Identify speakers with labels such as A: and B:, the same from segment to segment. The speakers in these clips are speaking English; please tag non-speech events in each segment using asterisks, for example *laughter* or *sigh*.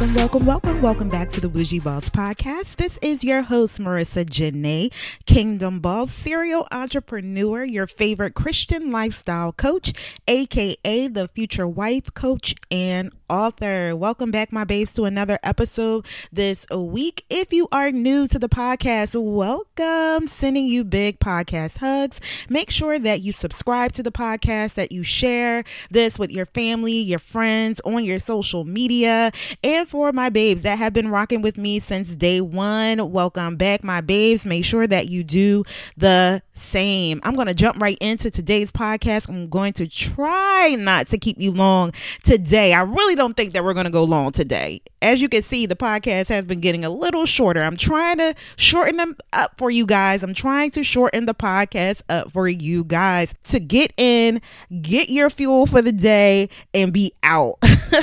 A: Welcome, welcome, welcome, welcome back to the Bougie Boss Podcast. This is your host, Marica Janae, Kingdom Boss, serial entrepreneur, your favorite Christian lifestyle coach, aka the future wife coach and author. Welcome back, my babes, to another episode this week. If you are new to the podcast, welcome. Sending you big podcast hugs. Make sure that you subscribe to the podcast, that you share this with your family, your friends, on your social media. And for my babes that have been rocking with me since day one, welcome back, my babes. Make sure that you do the same. I'm going to jump right into today's podcast. I'm going to try not to keep you long today. I really don't think that we're going to go long today. As you can see, the podcast has been getting a little shorter. I'm trying to shorten them up for you guys. I'm trying to shorten the podcast up for you guys to get in, get your fuel for the day, and be out.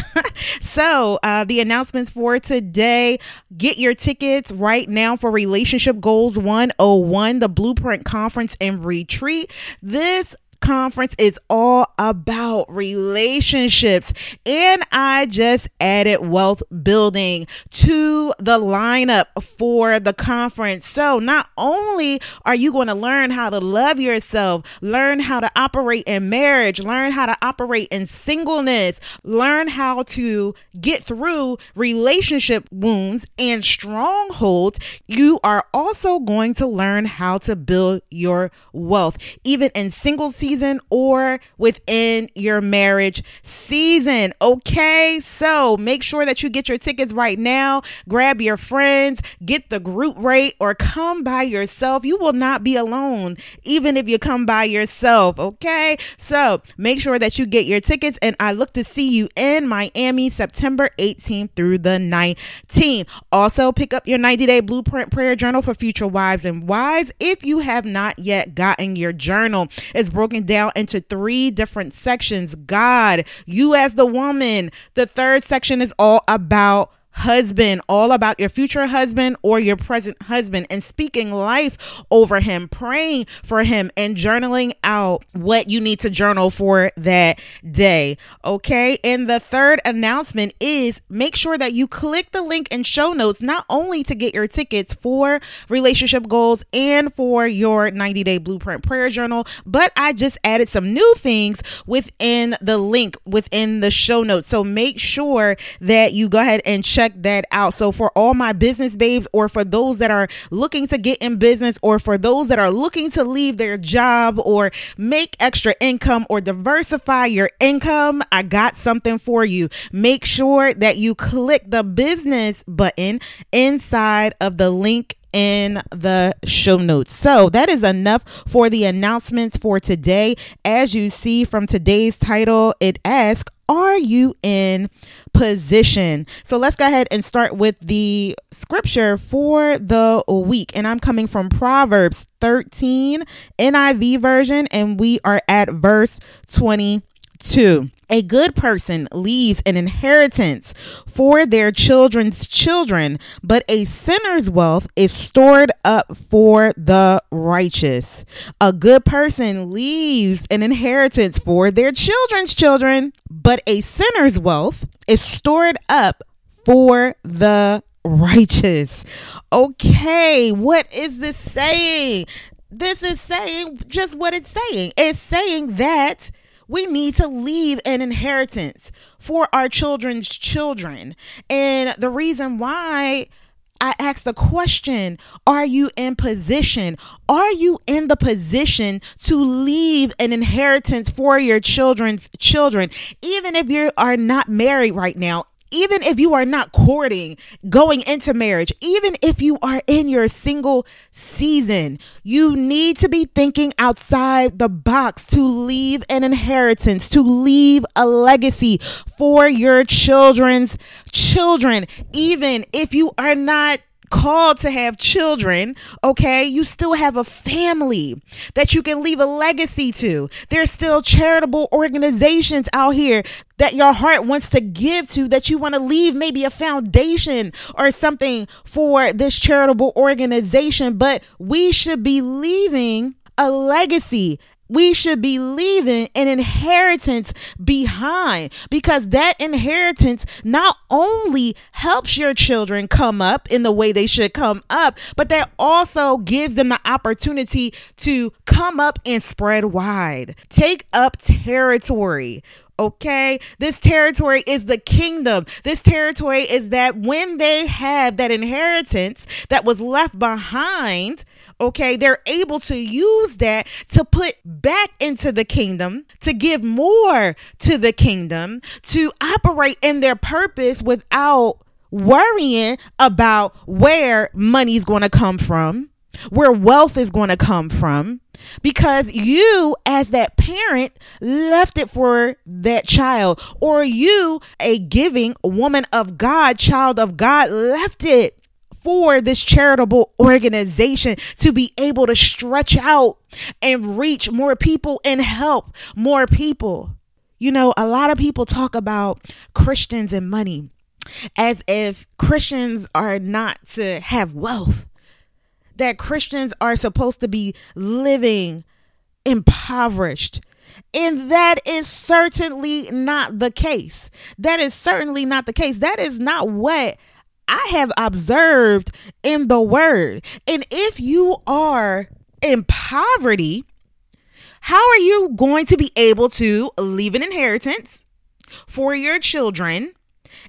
A: *laughs* so, uh, the announcements for today get your tickets right now for Relationship Goals 101, the Blueprint Conference and Retreat. This conference is all about relationships. And I just added wealth building to the lineup for the conference. So not only are you going to learn how to love yourself, learn how to operate in marriage, learn how to operate in singleness, learn how to get through relationship wounds and strongholds, you are also going to learn how to build your wealth, even in single season season or within your marriage season. Okay, so make sure that you get your tickets right now. Grab your friends, get the group rate, or come by yourself. You will not be alone, even if you come by yourself. Okay, so make sure that you get your tickets, and I look to see you in Miami September 18th through the 19th. Also, pick up your 90 day blueprint prayer journal for future wives and wives if you have not yet gotten your journal. It's broken down into three different sections God, you as the woman. The third section is all about husband, all about your future husband or your present husband, and speaking life over him, praying for him, and journaling out what you need to journal for that day. Okay. And the third announcement is make sure that you click the link in show notes, not only to get your tickets for relationship goals and for your 90 day blueprint prayer journal, but I just added some new things within the link within the show notes. So make sure that you go ahead and check check that out. So, for all my business babes, or for those that are looking to get in business, or for those that are looking to leave their job or make extra income or diversify your income, I got something for you. Make sure that you click the business button inside of the link in the show notes. So that is enough for the announcements for today. As you see from today's title, it asks, Are you in position? So let's go ahead and start with the scripture for the week. And I'm coming from Proverbs 13 NIV version, and we are at verse 22. A good person leaves an inheritance for their children's children, but a sinner's wealth is stored up for the righteous. A good person leaves an inheritance for their children's children, but a sinner's wealth is stored up for the righteous. Okay, what is this saying? This is saying just what it's saying. It's saying that we need to leave an inheritance for our children's children. And the reason why I ask the question Are you in position? Are you in the position to leave an inheritance for your children's children? Even if you are not married right now, even if you are not courting, going into marriage, even if you are in your single season, you need to be thinking outside the box to leave an inheritance, to leave a legacy for your children's children, even if you are not called to have children, okay, you still have a family that you can leave a legacy to. There's still charitable organizations out here that your heart wants to give to, that you want to leave maybe a foundation or something for this charitable organization. But we should be leaving a legacy we should be leaving an inheritance behind because that inheritance not only helps your children come up in the way they should come up, but that also gives them the opportunity to come up and spread wide, take up territory. Okay, this territory is the kingdom. This territory is that when they have that inheritance that was left behind, okay, they're able to use that to put back into the kingdom, to give more to the kingdom, to operate in their purpose without worrying about where money's going to come from, where wealth is going to come from because you as that parent left it for that child or you a giving woman of God child of God left it for this charitable organization to be able to stretch out and reach more people and help more people. You know, a lot of people talk about Christians and money as if Christians are not to have wealth, that Christians are supposed to be living impoverished. And that is certainly not the case. That is certainly not the case. That is not what I have observed in the word. And if you are in poverty, how are you going to be able to leave an inheritance for your children?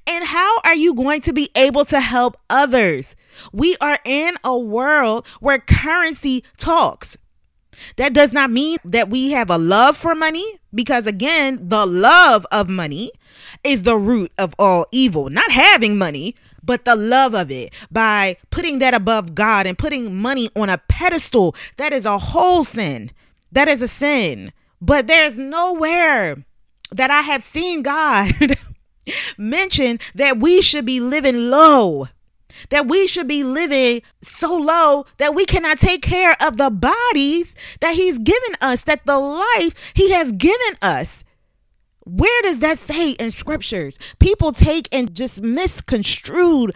A: And how are you going to be able to help others? We are in a world where currency talks. That does not mean that we have a love for money, because again, the love of money is the root of all evil. Not having money, but the love of it by putting that above God and putting money on a pedestal. That is a whole sin. That is a sin. But there's nowhere that I have seen God *laughs* mention that we should be living low that we should be living so low that we cannot take care of the bodies that He's given us, that the life He has given us. Where does that say in scriptures? People take and just misconstrued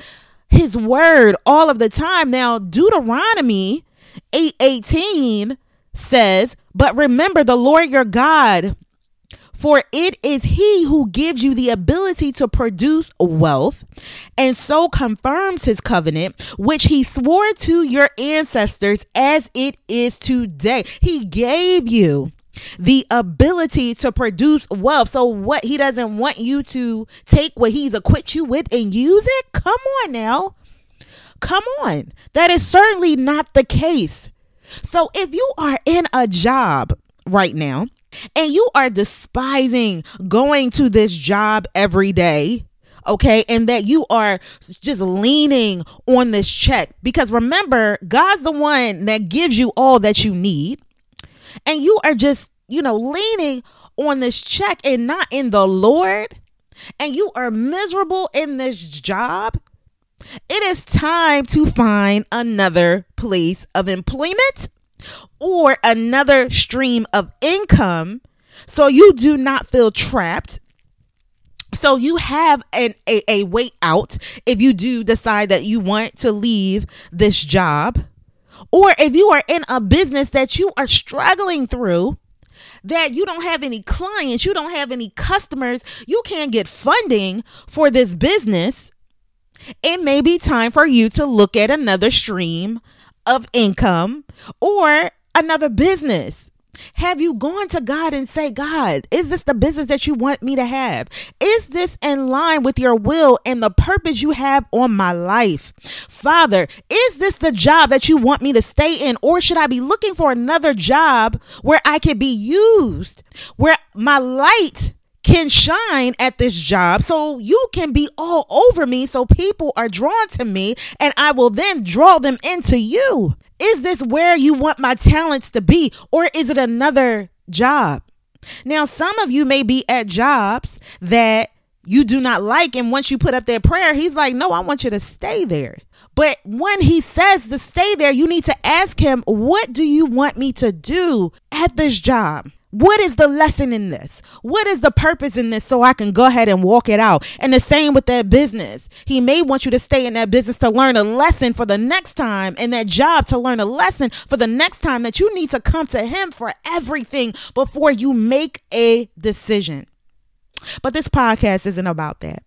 A: his word all of the time. Now, Deuteronomy 8:18 says, "But remember the Lord your God, for it is he who gives you the ability to produce wealth and so confirms his covenant, which he swore to your ancestors as it is today. He gave you the ability to produce wealth. So, what he doesn't want you to take what he's equipped you with and use it? Come on now. Come on. That is certainly not the case. So, if you are in a job right now and you are despising going to this job every day, okay, and that you are just leaning on this check. Because remember, God's the one that gives you all that you need. And you are just, you know, leaning on this check and not in the Lord, and you are miserable in this job, it is time to find another place of employment or another stream of income. So you do not feel trapped. So you have an a, a way out if you do decide that you want to leave this job. Or if you are in a business that you are struggling through, that you don't have any clients, you don't have any customers, you can't get funding for this business, it may be time for you to look at another stream of income or another business. Have you gone to God and say, God, is this the business that you want me to have? Is this in line with your will and the purpose you have on my life? Father, is this the job that you want me to stay in? Or should I be looking for another job where I can be used, where my light can shine at this job so you can be all over me so people are drawn to me and I will then draw them into you. Is this where you want my talents to be or is it another job? Now, some of you may be at jobs that you do not like. And once you put up that prayer, he's like, No, I want you to stay there. But when he says to stay there, you need to ask him, What do you want me to do at this job? What is the lesson in this? What is the purpose in this so I can go ahead and walk it out? And the same with that business. He may want you to stay in that business to learn a lesson for the next time, and that job to learn a lesson for the next time that you need to come to him for everything before you make a decision. But this podcast isn't about that.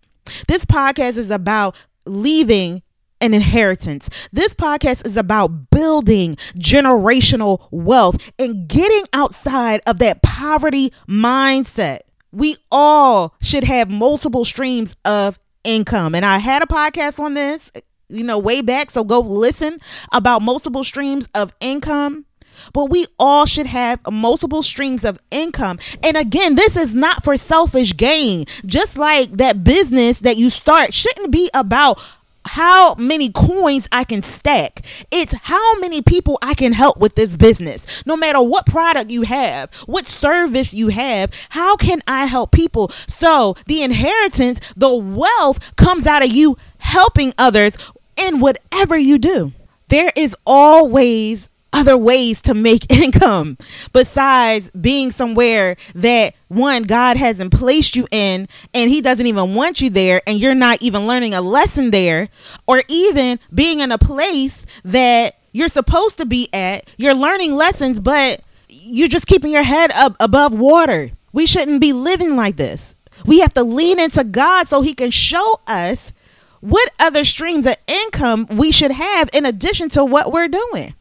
A: This podcast is about leaving an inheritance. This podcast is about building generational wealth and getting outside of that poverty mindset. We all should have multiple streams of income. And I had a podcast on this, you know, way back. So go listen about multiple streams of income. But we all should have multiple streams of income. And again, this is not for selfish gain. Just like that business that you start shouldn't be about how many coins I can stack. It's how many people I can help with this business. No matter what product you have, what service you have, how can I help people? So the inheritance, the wealth comes out of you helping others in whatever you do. There is always other ways to make *laughs* income besides being somewhere that one God hasn't placed you in and he doesn't even want you there and you're not even learning a lesson there or even being in a place that you're supposed to be at you're learning lessons but you're just keeping your head up above water. We shouldn't be living like this. We have to lean into God so he can show us what other streams of income we should have in addition to what we're doing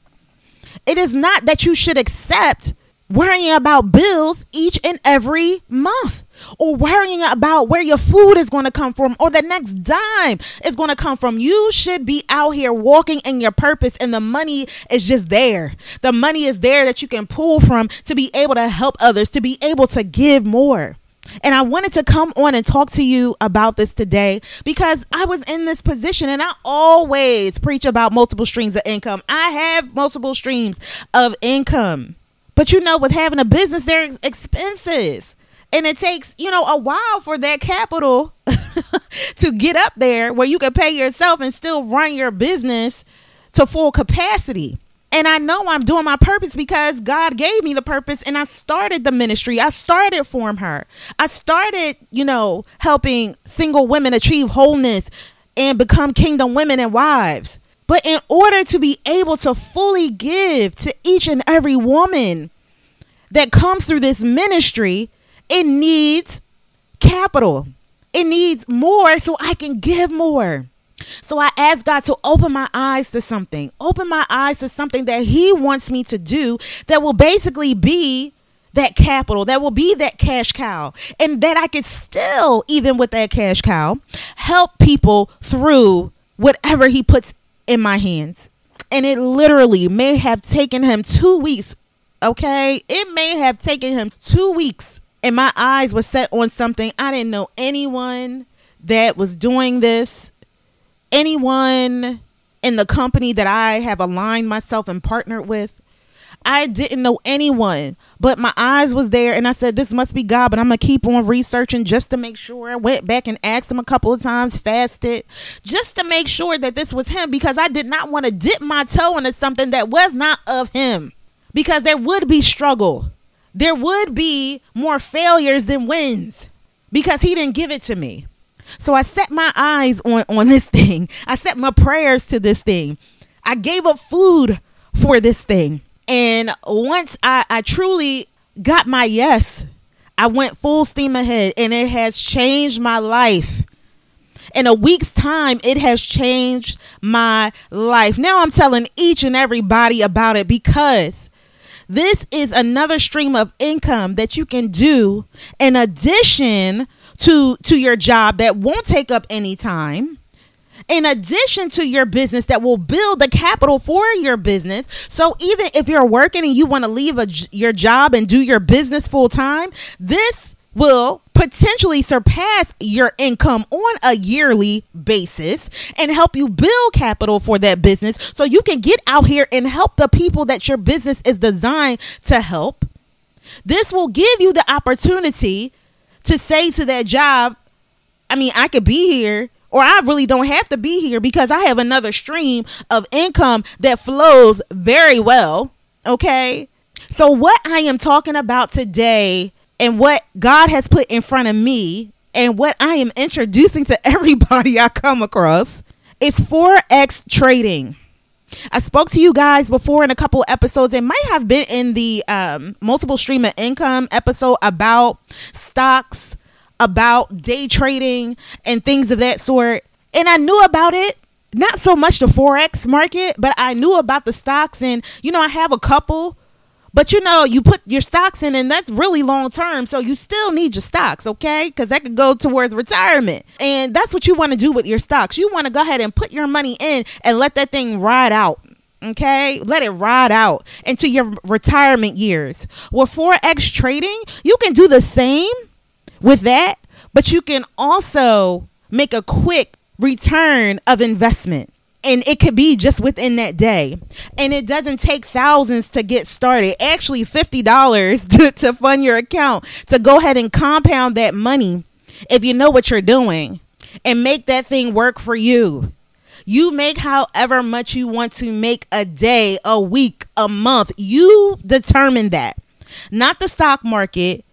A: it is not that you should accept worrying about bills each and every month or worrying about where your food is going to come from or the next dime is going to come from. You should be out here walking in your purpose and the money is just there. The money is there that you can pull from to be able to help others, to be able to give more. And I wanted to come on and talk to you about this today because I was in this position and I always preach about multiple streams of income. I have multiple streams of income. But you know, with having a business, they're expensive. And it takes, you know, a while for that capital *laughs* to get up there where you can pay yourself and still run your business to full capacity. And I know I'm doing my purpose because God gave me the purpose and I started the ministry. I started Form Her. I started, you know, helping single women achieve wholeness and become kingdom women and wives. But in order to be able to fully give to each and every woman that comes through this ministry, it needs capital. It needs more so I can give more. So I asked God to open my eyes to something, open my eyes to something that He wants me to do that will basically be that capital, that will be that cash cow, and that I could still, even with that cash cow, help people through whatever He puts in my hands. And it literally may have taken Him two weeks. Okay. It may have taken Him two weeks. And my eyes were set on something. I didn't know anyone that was doing this anyone in the company that I have aligned myself and partnered with. I didn't know anyone, but my eyes was there and I said, this must be God, but I'm to keep on researching just to make sure. I went back and asked him a couple of times, fasted, just to make sure that this was him because I did not want to dip my toe into something that was not of him because there would be struggle. There would be more failures than wins because he didn't give it to me. So I set my eyes on, on this thing. I set my prayers to this thing. I gave up food for this thing. And once I, I truly got my yes, I went full steam ahead and it has changed my life. In a week's time, it has changed my life. Now I'm telling each and everybody about it because this is another stream of income that you can do in addition to to your job that won't take up any time in addition to your business that will build the capital for your business. So even if you're working and you want to leave a, your job and do your business full time, this will potentially surpass your income on a yearly basis and help you build capital for that business so you can get out here and help the people that your business is designed to help. This will give you the opportunity to say to that job, I mean, I could be here or I really don't have to be here because I have another stream of income that flows very well. Okay. So, what I am talking about today and what God has put in front of me and what I am introducing to *laughs* everybody I come across is Forex trading. I spoke to you guys before in a couple episodes. It might have been in the um, multiple stream of income episode about stocks, about day trading, and things of that sort. And I knew about it. Not so much the Forex market, but I knew about the stocks. And, you know, I have a couple but you know, you put your stocks in, and that's really long term. So you still need your stocks, okay? Because that could go towards retirement. And that's what you want to do with your stocks. You want to go ahead and put your money in and let that thing ride out. Okay, let it ride out into your retirement years. With Forex trading, you can do the same with that, but you can also make a quick return of investment and it could be just within that day. And it doesn't take thousands to get started. Actually $50 *laughs* to, to fund your account to go ahead and compound that money if you know what you're doing and make that thing work for you. You make however much you want to make a day a week a month. You determine that. Not the stock market.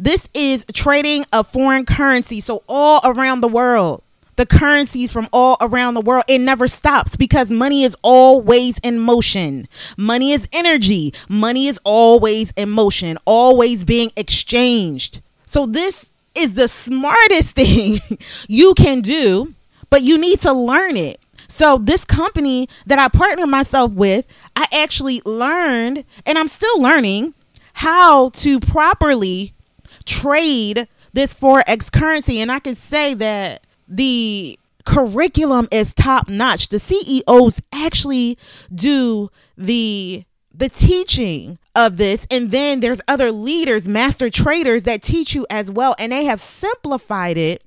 A: This is trading a foreign currency so all around the world the currencies from all around the world. It never stops because money is always in motion. Money is energy. Money is always in motion, always being exchanged. So, this is the smartest *laughs* thing you can do, but you need to learn it. So, this company that I partner myself with, I actually learned, and I'm still learning how to properly trade this forex currency. And I can say that the curriculum is top notch. The CEOs actually do the the teaching of this and then there's other leaders, master traders that teach you as well and they have simplified it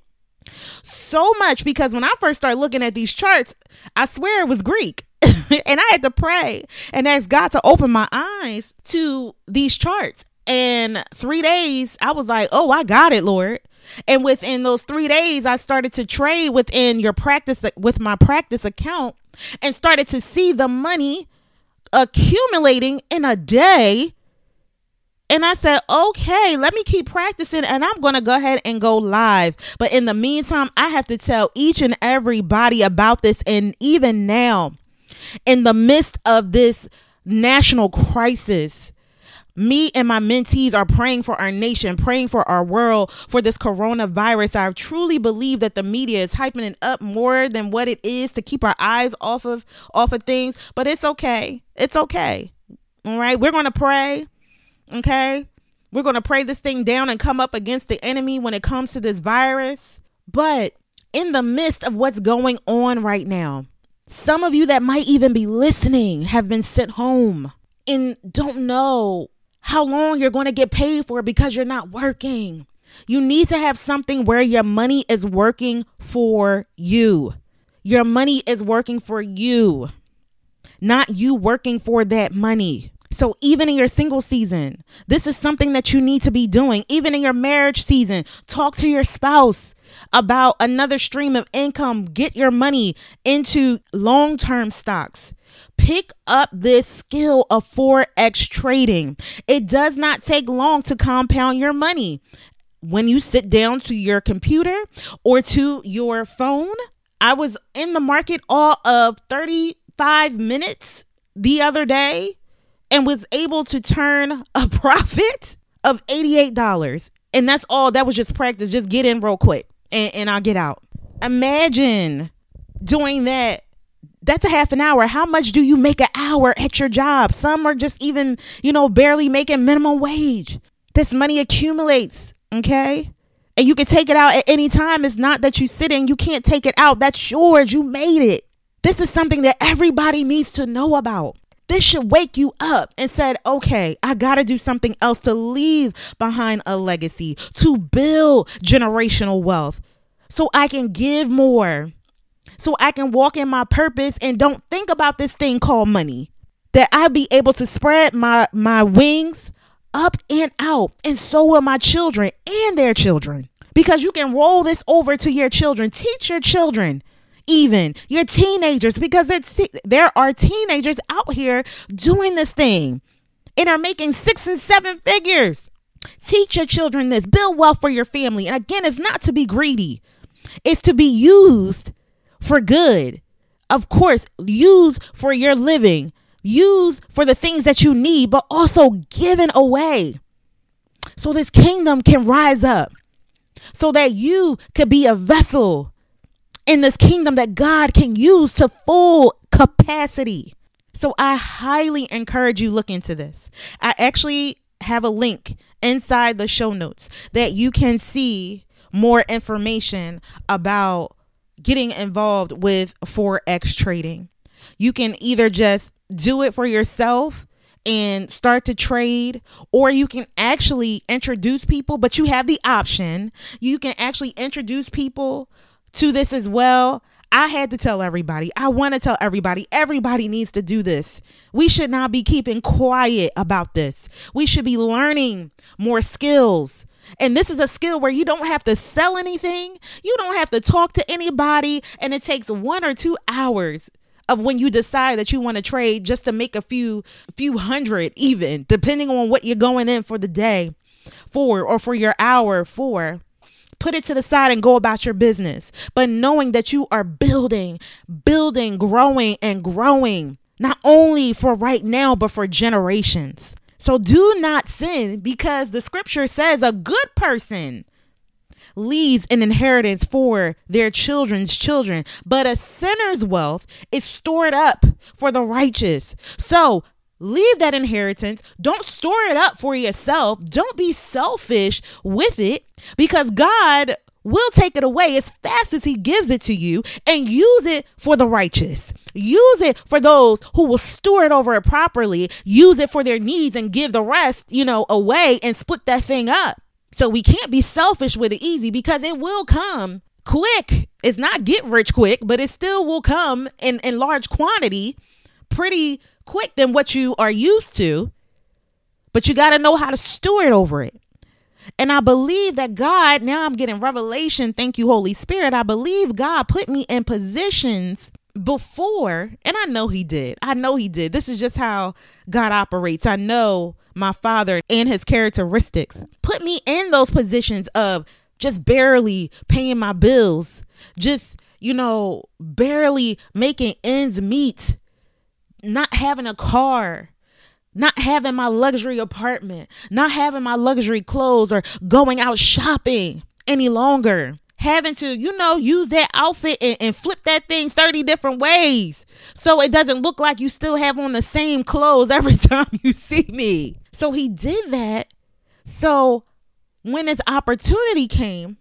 A: so much because when I first started looking at these charts, I swear it was Greek. *laughs* and I had to pray and ask God to open my eyes to these charts. And 3 days I was like, "Oh, I got it, Lord." And within those three days, I started to trade within your practice with my practice account and started to see the money accumulating in a day. And I said, okay, let me keep practicing and I'm going to go ahead and go live. But in the meantime, I have to tell each and everybody about this. And even now, in the midst of this national crisis, me and my mentees are praying for our nation, praying for our world, for this coronavirus. I truly believe that the media is hyping it up more than what it is to keep our eyes off of off of things. But it's okay. It's okay. All right. We're gonna pray. Okay. We're gonna pray this thing down and come up against the enemy when it comes to this virus. But in the midst of what's going on right now, some of you that might even be listening have been sent home and don't know how long you're going to get paid for because you're not working. You need to have something where your money is working for you. Your money is working for you, not you working for that money. So, even in your single season, this is something that you need to be doing. Even in your marriage season, talk to your spouse about another stream of income. Get your money into long term stocks pick up this skill of forex trading. It does not take long to compound your money. When you sit down to your computer or to your phone, I was in the market all of 35 minutes the other day and was able to turn a *laughs* profit of $88. And that's all. That was just practice. Just get in real quick and, and I'll get out. Imagine doing that that's a half an hour. How much do you make an hour at your job? Some are just even, you know, barely making minimum wage. This money accumulates, okay? And you can take it out at any time. It's not that you sit in, you can't take it out. That's yours. You made it. This is something that everybody needs to know about. This should wake you up and said, okay, I got to do something else to leave behind a legacy, to build generational wealth so I can give more, so I can walk in my purpose and don't think about this thing called money. That I be able to spread my my wings up and out, and so will my children and their children. Because you can roll this over to your children. Teach your children even your teenagers because there are teenagers out here doing this thing and are making six and seven figures. Teach your children this. Build wealth for your family. And again, it's not to be greedy, it's to be used for good. Of course, use for your living, use for the things that you need, but also given away. So this kingdom can rise up, so that you could be a vessel in this kingdom that God can use to full capacity. So I highly encourage you look into this. I actually have a link inside the show notes that you can see more information about getting involved with forex trading. You can either just do it for yourself and start to trade or you can actually introduce people but you have the option you can actually introduce people to this as well. I had to tell everybody. I want to tell everybody. Everybody needs to do this. We should not be keeping quiet about this. We should be learning more skills. And this is a skill where you don't have to sell anything, you don't have to talk to anybody, and it takes one or two hours of when you decide that you want to trade just to make a few few hundred even depending on what you're going in for the day for or for your hour for put it to the side and go about your business. But knowing that you are building, building, growing, and growing, not only for right now, but for generations. So do not sin because the scripture says a good person leaves an inheritance for their children's children, but a sinner's wealth is stored up for the righteous. So leave that inheritance. Don't store it up for yourself. Don't be selfish with it because God will take it away as fast as He gives it to you and use it for the righteous. Use it for those who will steward over it properly, use it for their needs and give the rest, you know, away and split that thing up. So we can't be selfish with it easy because it will come quick. It's not get rich quick, but it still will come in, in large quantity pretty quick than what you are used to, but you got to know how to steward over it. And I believe that God, now I'm getting revelation. Thank you, Holy Spirit. I believe God put me in positions before, and I know He did. I know He did. This is just how God operates. I know my Father and His characteristics put me in those positions of just barely paying my bills, just, you know, barely making ends meet not having a car, not having my luxury apartment, not having my luxury clothes, or going out shopping any longer. Having to, you know, use that outfit and, and, flip that thing 30 different ways so it doesn't look like you still have on the same clothes *laughs* every time you see me. So he did that. So when this opportunity came,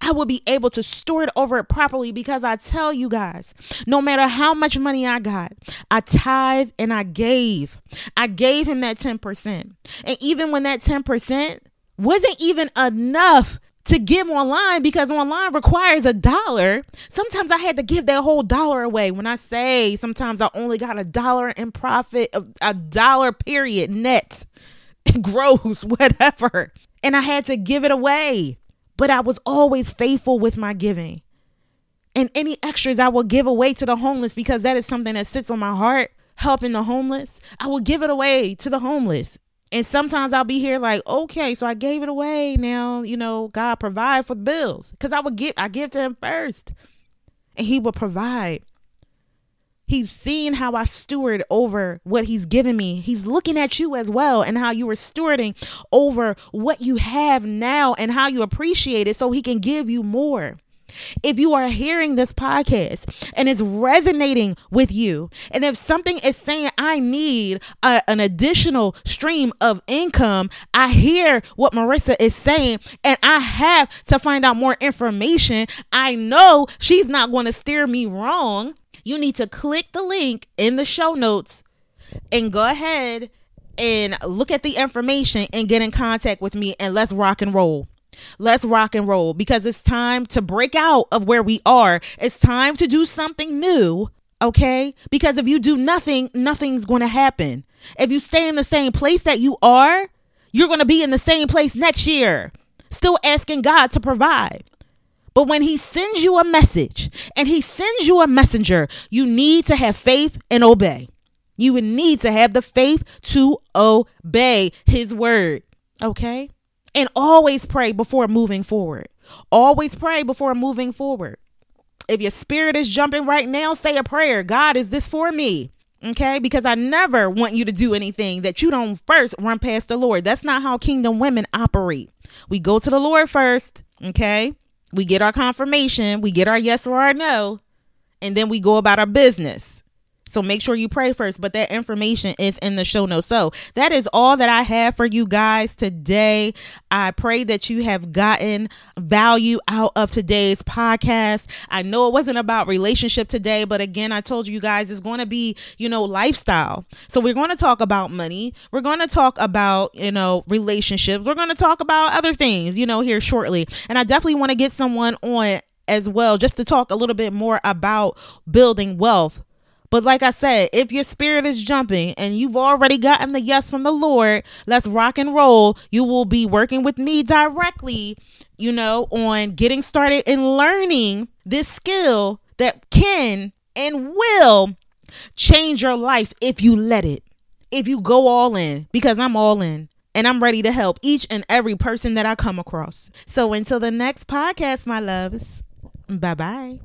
A: I will be able to steward over it properly because I tell you guys, no matter how much money I got, I tithe and I gave. I gave him that 10%. And even when that 10% wasn't even enough to give online because online requires a dollar. Sometimes I had to give that whole dollar away. When I say sometimes I only got a dollar in profit, a dollar period net, *laughs* gross, *laughs* whatever. And I had to give it away but I was always faithful with my giving. And any extras I will give away to the homeless because that is something that sits on my heart, helping the homeless. I will give it away to the homeless. And sometimes I'll be here like, okay, so I gave it away. Now, you know, God provide for the bills. Because I would give I give to him first. And he will provide. He's seeing how I steward over what he's given me. He's looking at you as well and how you are stewarding over what you have now and how you appreciate it so he can give you more. If you are hearing this podcast and it's resonating with you, and if something is saying, I need a, an additional stream of income, I hear what Marica is saying, and I have to find out more information. I know she's not going to steer me wrong you need to click the link in the show notes and go ahead and look at the information and get in contact with me and let's rock and roll. Let's rock and roll because it's time to break out of where we are. It's time to do something new, okay? Because if you do nothing, nothing's going to happen. If you stay in the same place that you are, you're going to be in the same place next year, still asking God to provide. But when he sends you a message and he sends you a messenger, you need to have faith and obey. You would need to have the faith to obey his word. Okay? And always pray before moving forward. Always pray before moving forward. If your spirit is jumping right now, say a prayer. God, is this for me? Okay, because I never want you to do anything that you don't first run past the Lord. That's not how kingdom women operate. We go to the Lord first, okay? We get our confirmation, we get our yes or our no, and then we go about our business. So make sure you pray first, but that information is in the show notes. So that is all that I have for you guys today. I pray that you have gotten value out of today's podcast. I know it wasn't about relationship today, but again, I told you guys it's going to be, you know, lifestyle. So we're going to talk about money. We're going to talk about, you know, relationships. We're going to talk about other things, you know, here shortly. And I definitely want to get someone on as well just to talk a little bit more about building wealth but like I said, if your spirit is jumping and you've already gotten the yes from the Lord, let's rock and roll. You will be working with me directly, you know, on getting started and learning this skill that can and will change your life if you let it. If you go all in, because I'm all in and I'm ready to help each and every person that I come across. So until the next podcast, my loves, bye bye.